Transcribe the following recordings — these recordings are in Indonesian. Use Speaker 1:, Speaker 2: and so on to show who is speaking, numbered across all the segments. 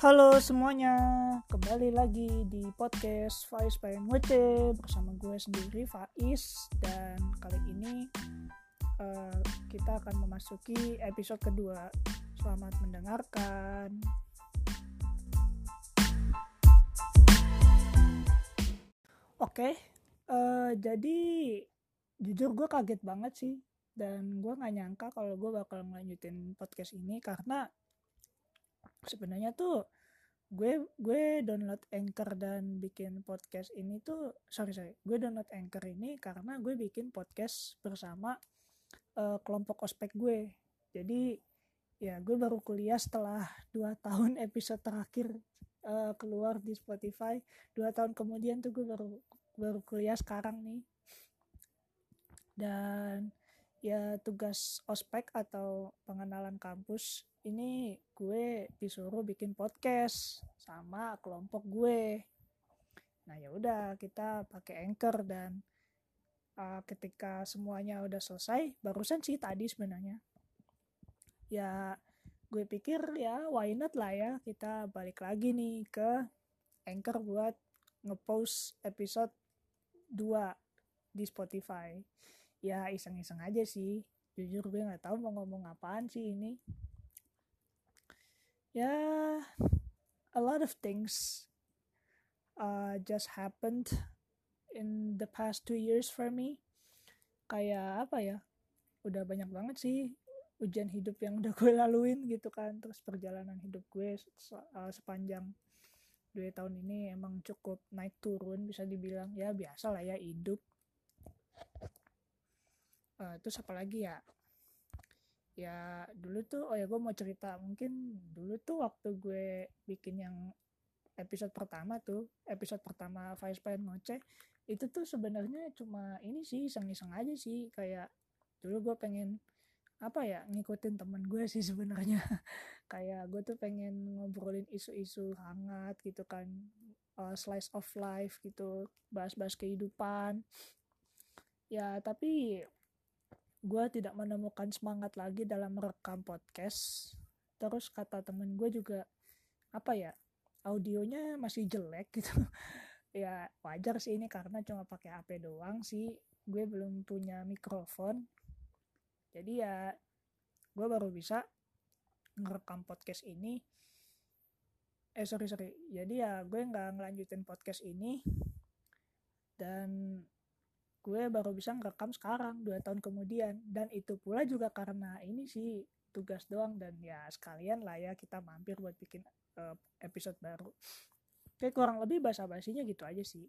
Speaker 1: Halo semuanya, kembali lagi di podcast Faiz Ngece bersama gue sendiri Faiz dan kali ini uh, kita akan memasuki episode kedua. Selamat mendengarkan. Oke, okay, uh, jadi jujur gue kaget banget sih dan gue nggak nyangka kalau gue bakal ngelanjutin podcast ini karena sebenarnya tuh gue gue download Anchor dan bikin podcast ini tuh sorry sorry gue download Anchor ini karena gue bikin podcast bersama uh, kelompok ospek gue. Jadi ya gue baru kuliah setelah dua tahun episode terakhir uh, keluar di Spotify. Dua tahun kemudian tuh gue baru baru kuliah sekarang nih. Dan ya tugas ospek atau pengenalan kampus ini gue disuruh bikin podcast sama kelompok gue. Nah ya udah kita pakai anchor dan uh, ketika semuanya udah selesai, barusan sih tadi sebenarnya. Ya gue pikir ya why not lah ya kita balik lagi nih ke anchor buat ngepost episode 2 di Spotify. Ya iseng-iseng aja sih. Jujur gue nggak tahu mau ngomong apaan sih ini yeah, a lot of things uh, just happened in the past two years for me. Kayak apa ya? Udah banyak banget sih ujian hidup yang udah gue laluin gitu kan. Terus perjalanan hidup gue uh, sepanjang dua tahun ini emang cukup naik turun bisa dibilang ya biasa lah ya hidup. Uh, terus apa lagi ya? ya dulu tuh oh ya gue mau cerita. Mungkin dulu tuh waktu gue bikin yang episode pertama tuh episode pertama Vice Pengen Ngoceh itu tuh sebenarnya cuma ini sih iseng-iseng aja sih. Kayak dulu gue pengen apa ya ngikutin temen gue sih sebenarnya. Kayak gue tuh pengen ngobrolin isu-isu hangat gitu kan uh, slice of life gitu bahas-bahas kehidupan. Ya tapi gue tidak menemukan semangat lagi dalam merekam podcast. Terus kata temen gue juga apa ya audionya masih jelek gitu. Ya wajar sih ini karena cuma pakai HP doang sih. Gue belum punya mikrofon. Jadi ya gue baru bisa ngerekam podcast ini. Eh sorry sorry. Jadi ya gue nggak ngelanjutin podcast ini. Dan gue baru bisa ngerekam sekarang dua tahun kemudian. Dan itu pula juga karena ini sih tugas doang. Dan ya sekalian lah ya kita mampir buat bikin uh, episode baru. Kayak kurang lebih bahasa basinya gitu aja sih.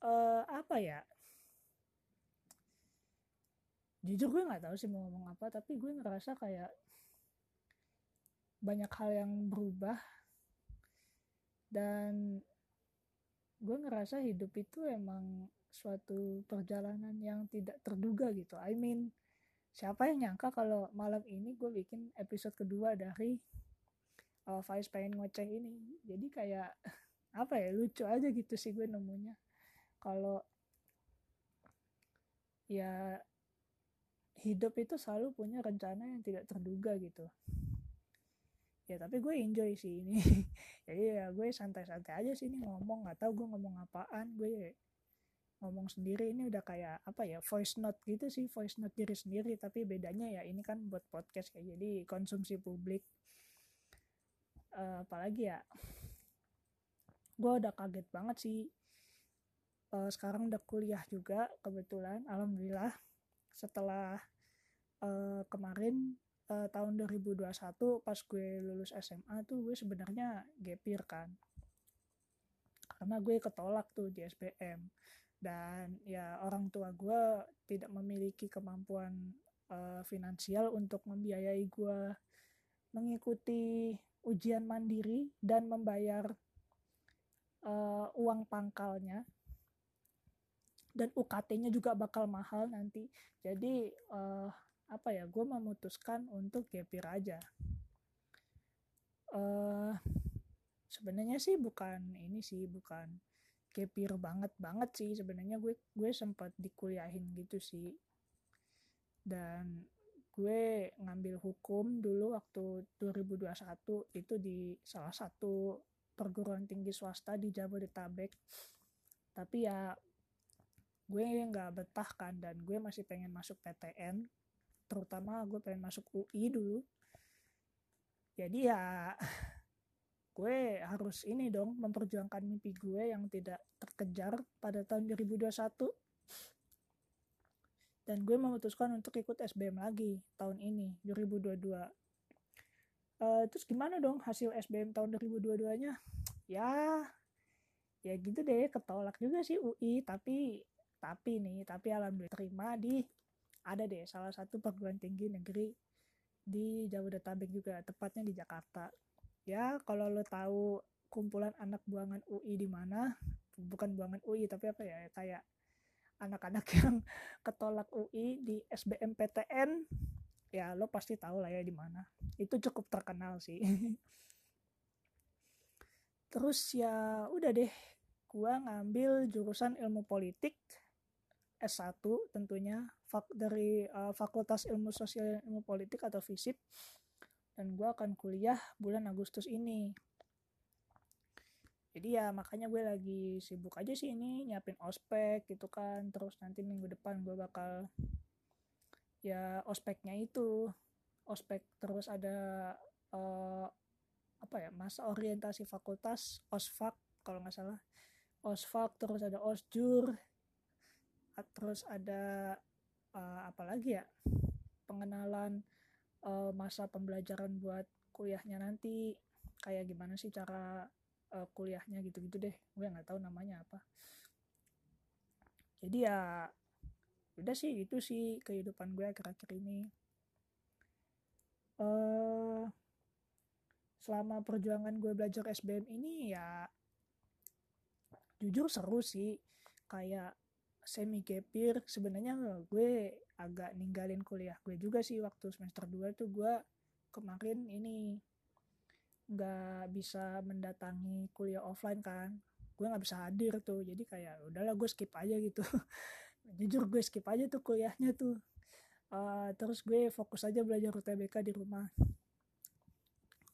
Speaker 1: Uh, apa ya? Jujur gue nggak tahu sih mau ngomong apa tapi gue ngerasa kayak banyak hal yang berubah. Dan gue ngerasa hidup itu emang suatu perjalanan yang tidak terduga gitu. I mean siapa yang nyangka kalau malam ini gue bikin episode kedua dari uh, Vice pengen ngoceh ini. Jadi kayak apa ya lucu aja gitu sih gue nemunya. Kalau ya hidup itu selalu punya rencana yang tidak terduga gitu. Ya tapi gue enjoy sih ini. Jadi ya gue santai-santai aja sih ini ngomong. Nggak tahu gue ngomong apaan. Gue ngomong sendiri ini udah kayak apa ya voice note gitu sih voice note diri sendiri. Tapi bedanya ya ini kan buat podcast kayak jadi konsumsi publik. Uh, apalagi ya gue udah kaget banget sih. Uh, sekarang udah kuliah juga kebetulan alhamdulillah. Setelah uh, kemarin uh, tahun 2021 pas gue lulus SMA tuh gue sebenarnya gapir kan. Karena gue ketolak tuh di SPM dan ya orang tua gue tidak memiliki kemampuan uh, finansial untuk membiayai gue mengikuti ujian mandiri dan membayar uh, uang pangkalnya. Dan UKT-nya juga bakal mahal nanti. Jadi uh, apa ya gue memutuskan untuk gapir aja. Uh, sebenarnya sih bukan ini sih bukan kepir banget banget sih sebenarnya. Gue gue sempat dikuliahin gitu sih. Dan gue ngambil hukum dulu waktu 2021 itu di salah satu perguruan tinggi swasta di Jabodetabek. Tapi ya gue nggak betah kan dan gue masih pengen masuk PTN terutama gue pengen masuk UI dulu. Jadi ya gue harus ini dong memperjuangkan mimpi gue yang tidak terkejar pada tahun 2021 dan gue memutuskan untuk ikut SBM lagi tahun ini 2022 uh, eh, terus gimana dong hasil SBM tahun 2022 nya ya ya gitu deh ketolak juga sih UI tapi tapi nih tapi alhamdulillah terima di ada deh salah satu perguruan tinggi negeri di Jabodetabek juga tepatnya di Jakarta ya kalau lo tahu kumpulan anak buangan UI di mana bukan buangan UI tapi apa ya kayak anak-anak yang ketolak UI di SBMPTN ya lo pasti tahu lah ya di mana. Itu cukup terkenal sih. Terus ya udah deh gua ngambil jurusan ilmu politik S1 tentunya dari uh, Fakultas Ilmu Sosial dan Ilmu Politik atau FISIP dan gua akan kuliah bulan Agustus ini. Jadi ya makanya gue lagi sibuk aja sih ini nyiapin ospek gitu kan. Terus nanti minggu depan gue bakal ya ospeknya itu. Ospek terus ada uh, apa ya masa orientasi fakultas osfak kalau nggak salah. Osfak terus ada osjur terus ada uh, apa lagi ya pengenalan uh, masa pembelajaran buat kuliahnya nanti. Kayak gimana sih cara uh, kuliahnya gitu-gitu deh. Gue nggak tahu namanya apa. Jadi ya udah sih itu sih kehidupan gue akhir-akhir ini. Uh, selama perjuangan gue belajar SBM ini ya jujur seru sih. Kayak semi gapir sebenarnya gue agak ninggalin kuliah gue juga sih waktu semester 2 tuh gue kemarin ini nggak bisa mendatangi kuliah offline kan. Gue nggak bisa hadir tuh jadi kayak udahlah gue skip aja gitu. Jujur gue skip aja tuh kuliahnya tuh. Uh, terus gue fokus aja belajar UTBK di rumah.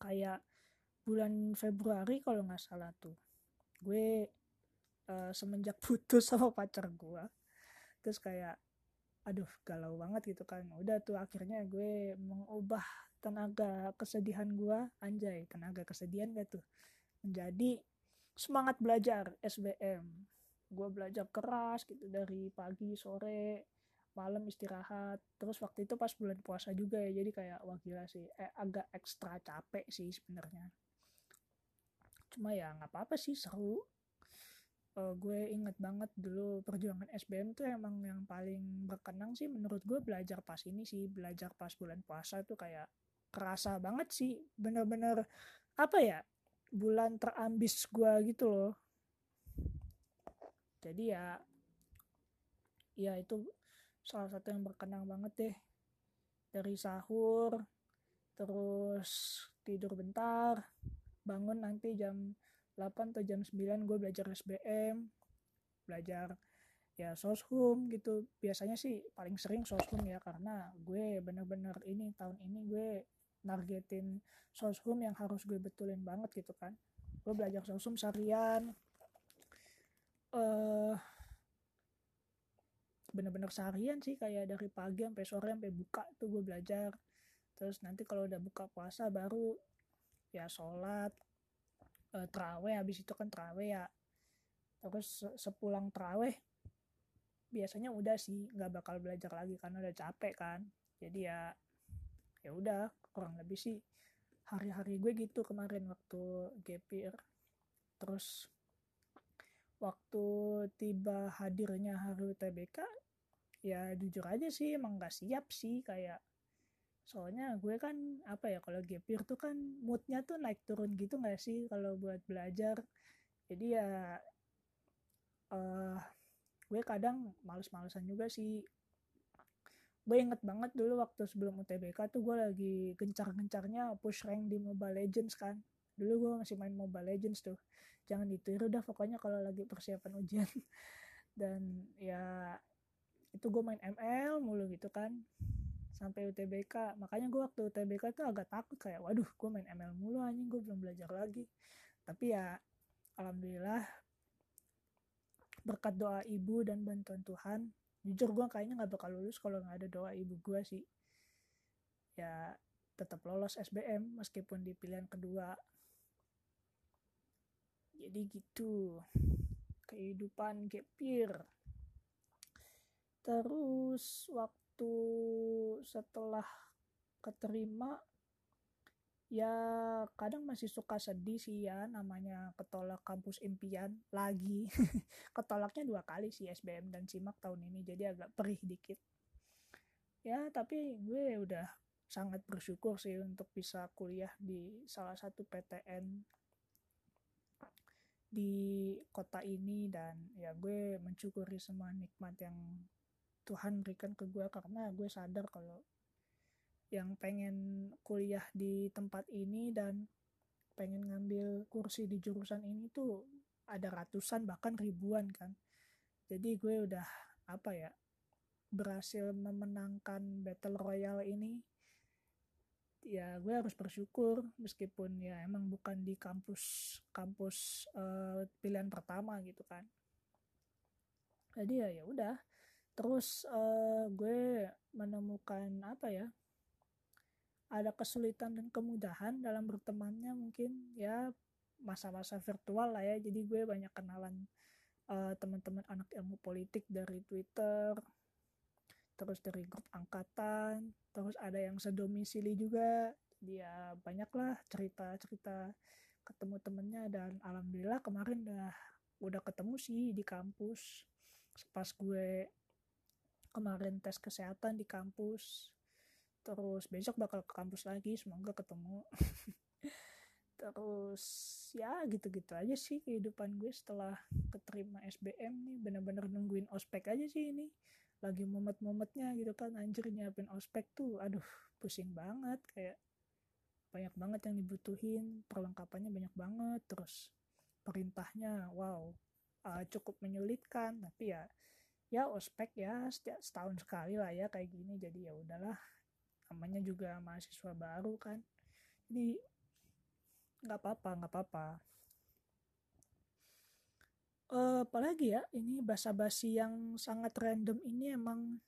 Speaker 1: Kayak bulan Februari kalau nggak salah tuh gue uh, semenjak putus sama pacar gue terus kayak aduh galau banget gitu kan. Udah tuh akhirnya gue mengubah tenaga kesedihan gue anjay tenaga kesedihan gak tuh? Menjadi semangat belajar SBM gue belajar keras gitu dari pagi sore malam istirahat. Terus waktu itu pas bulan puasa juga ya jadi kayak wah gila sih eh, agak ekstra capek sih sebenarnya. Cuma ya nggak apa-apa sih seru uh, gue inget banget dulu perjuangan SBM tuh emang yang paling berkenang sih menurut gue belajar pas ini sih belajar pas bulan puasa tuh kayak kerasa banget sih bener-bener apa ya bulan terambis gue gitu loh. Jadi ya ya itu salah satu yang berkenang banget deh. Dari sahur terus tidur bentar bangun nanti jam 8 atau jam 9 gue belajar SBM belajar ya soshum gitu. Biasanya sih paling sering soshum ya karena gue bener-bener ini tahun ini gue nargetin soshum yang harus gue betulin banget gitu kan. Gue belajar soshum seharian. Uh, bener-bener seharian sih kayak dari pagi sampai sore sampai buka tuh gue belajar. Terus nanti kalau udah buka puasa baru ya sholat uh, teraweh habis itu kan teraweh ya. Terus sepulang teraweh biasanya udah sih nggak bakal belajar lagi karena udah capek kan. Jadi ya ya udah kurang lebih sih hari-hari gue gitu kemarin waktu gap year. Terus waktu tiba hadirnya hari UTBK ya jujur aja sih emang gak siap sih kayak soalnya gue kan apa ya kalau gap year tuh kan moodnya tuh naik turun gitu gak sih kalau buat belajar? Jadi ya uh, gue kadang males-malesan juga sih. Gue inget banget dulu waktu sebelum UTBK tuh gue lagi gencar-gencarnya push rank di Mobile Legends kan. Dulu gue masih main Mobile Legends tuh. Jangan ditiru dah pokoknya kalau lagi persiapan ujian. Dan ya itu gue main ML mulu gitu kan sampai UTBK makanya gue waktu UTBK tuh agak takut kayak waduh gue main ML mulu anjing gue belum belajar lagi. Tapi ya alhamdulillah berkat doa ibu dan bantuan Tuhan jujur gue kayaknya nggak bakal lulus kalau nggak ada doa ibu gue sih. Ya tetap lolos SBM meskipun di pilihan kedua. Jadi gitu kehidupan gap year. Terus waktu setelah keterima ya kadang masih suka sedih sih ya namanya ketolak kampus impian lagi. Ketolaknya dua kali sih SBM dan SIMAK tahun ini jadi agak perih dikit. Ya tapi gue udah sangat bersyukur sih untuk bisa kuliah di salah satu PTN di kota ini dan ya gue mensyukuri semua nikmat yang Tuhan berikan ke gue karena gue sadar kalau yang pengen kuliah di tempat ini dan pengen ngambil kursi di jurusan ini tuh ada ratusan bahkan ribuan kan. Jadi gue udah apa ya berhasil memenangkan battle royale ini. Ya gue harus bersyukur meskipun ya emang bukan di kampus kampus uh, pilihan pertama gitu kan. Jadi ya ya udah terus uh, gue menemukan apa ya ada kesulitan dan kemudahan dalam bertemannya mungkin ya masa-masa virtual lah ya. Jadi gue banyak kenalan uh, teman-teman anak ilmu politik dari Twitter terus dari grup angkatan terus ada yang sedomisili juga. Dia banyaklah cerita-cerita ketemu temennya dan alhamdulillah kemarin udah udah ketemu sih di kampus. Pas gue kemarin tes kesehatan di kampus. Terus besok bakal ke kampus lagi semoga ketemu. Terus ya gitu-gitu aja sih kehidupan gue setelah keterima SBM nih. Bener-bener nungguin ospek aja sih ini. Lagi mumet-mumetnya gitu kan anjir nyiapin ospek tuh aduh pusing banget. Kayak banyak banget yang dibutuhin perlengkapannya banyak banget. Terus perintahnya wow uh, cukup menyulitkan. Tapi ya ya ospek ya setiap setahun sekali lah ya kayak gini. Jadi ya udahlah namanya juga mahasiswa baru kan. Jadi nggak apa-apa nggak apa-apa. Uh, apalagi ya ini basa-basi yang sangat random ini emang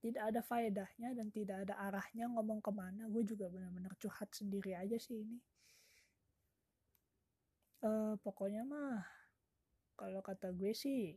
Speaker 1: tidak ada faedahnya dan tidak ada arahnya ngomong ke mana gue juga benar-benar curhat sendiri aja sih ini. Uh, pokoknya mah kalau kata gue sih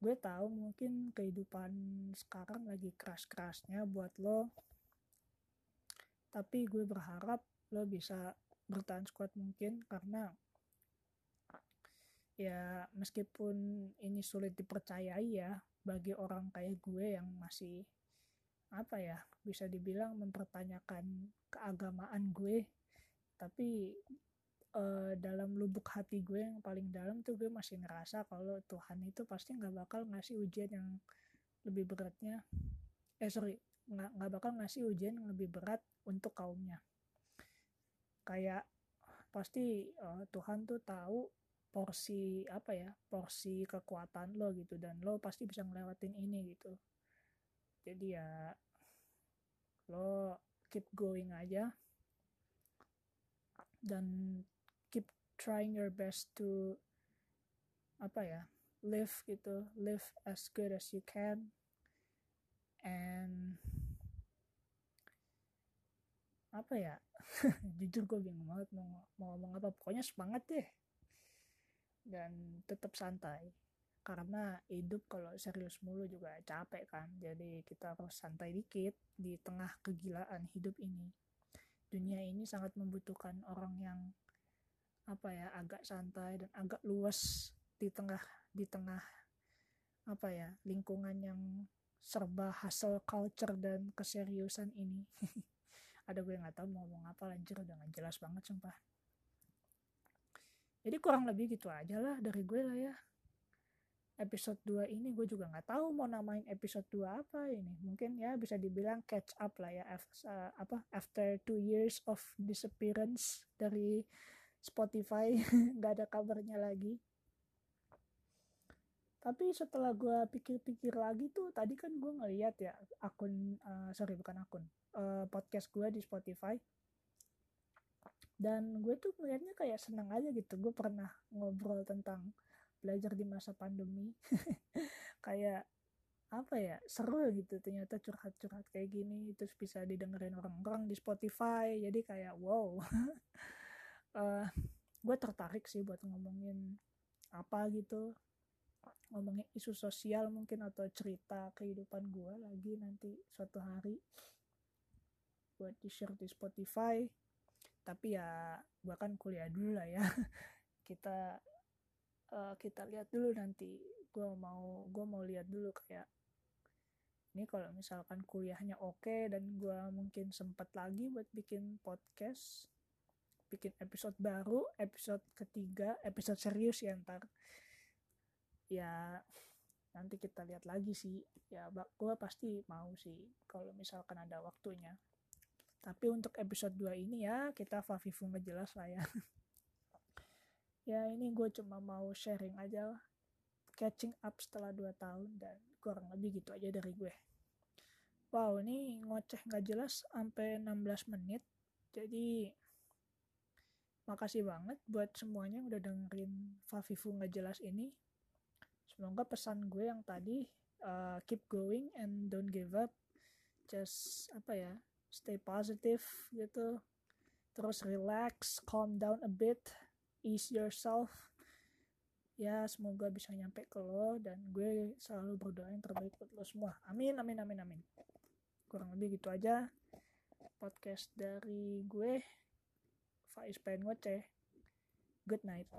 Speaker 1: gue tahu mungkin kehidupan sekarang lagi keras-kerasnya buat lo. Tapi gue berharap lo bisa bertahan sekuat mungkin karena ya meskipun ini sulit dipercayai ya bagi orang kayak gue yang masih apa ya bisa dibilang mempertanyakan keagamaan gue. Tapi uh, dalam lubuk hati gue yang paling dalam tuh gue masih ngerasa kalau Tuhan itu pasti nggak bakal ngasih ujian yang lebih beratnya. Eh sorry nggak nggak bakal ngasih ujian yang lebih berat untuk kaumnya. Kayak pasti uh, Tuhan tuh tahu porsi apa ya porsi kekuatan lo gitu dan lo pasti bisa ngelewatin ini gitu. Jadi ya lo keep going aja. Dan trying your best to apa ya live gitu live as good as you can. And apa ya jujur gue bingung banget mau, mau ngomong apa. Pokoknya semangat deh. Dan tetap santai. Karena hidup kalau serius mulu juga capek kan. Jadi kita harus santai dikit di tengah kegilaan hidup ini. Dunia ini sangat membutuhkan orang yang apa ya agak santai dan agak luas di tengah di tengah apa ya lingkungan yang serba hasil culture dan keseriusan ini. Ada gue nggak tahu mau ngomong apa lanjut udah nggak jelas banget sumpah. Jadi kurang lebih gitu aja lah dari gue lah ya. Episode 2 ini gue juga nggak tahu mau namain episode 2 apa ini. Mungkin ya bisa dibilang catch up lah ya uh, apa after two years of disappearance dari Spotify nggak ada kabarnya lagi. Tapi setelah gue pikir-pikir lagi tuh tadi kan gue ngeliat ya akun uh, sorry bukan akun uh, podcast gue di Spotify. Dan gue tuh ngeliatnya kayak seneng aja gitu. Gue pernah ngobrol tentang belajar di masa pandemi. Kayak apa ya seru gitu ternyata curhat-curhat kayak gini terus bisa didengerin orang-orang di Spotify. Jadi kayak wow uh, gue tertarik sih buat ngomongin apa gitu. Ngomongin isu sosial mungkin atau cerita kehidupan gue lagi nanti suatu hari. Buat di share di Spotify. Tapi ya gue kan kuliah dulu lah ya. Kita uh, kita lihat dulu nanti. Gue mau gue mau lihat dulu kayak ini kalau misalkan kuliahnya oke okay, dan gue mungkin sempat lagi buat bikin podcast bikin episode baru episode ketiga episode serius ya ntar. Ya nanti kita lihat lagi sih. Ya gue pasti mau sih kalau misalkan ada waktunya. Tapi untuk episode 2 ini ya kita Fafifu ngejelas lah ya. Ya ini gue cuma mau sharing aja catching up setelah 2 tahun dan kurang lebih gitu aja dari gue. Wow ini ngoceh nggak jelas sampai 16 menit. Jadi makasih banget buat semuanya yang udah dengerin Fafifu nggak jelas ini. Semoga pesan gue yang tadi uh, keep going and don't give up. Just apa ya stay positive gitu. Terus relax calm down a bit ease yourself. Ya semoga bisa nyampe ke lo dan gue selalu berdoa yang terbaik buat lo semua. Amin amin amin amin. Kurang lebih gitu aja podcast dari gue Faiz pengen ngoceh good night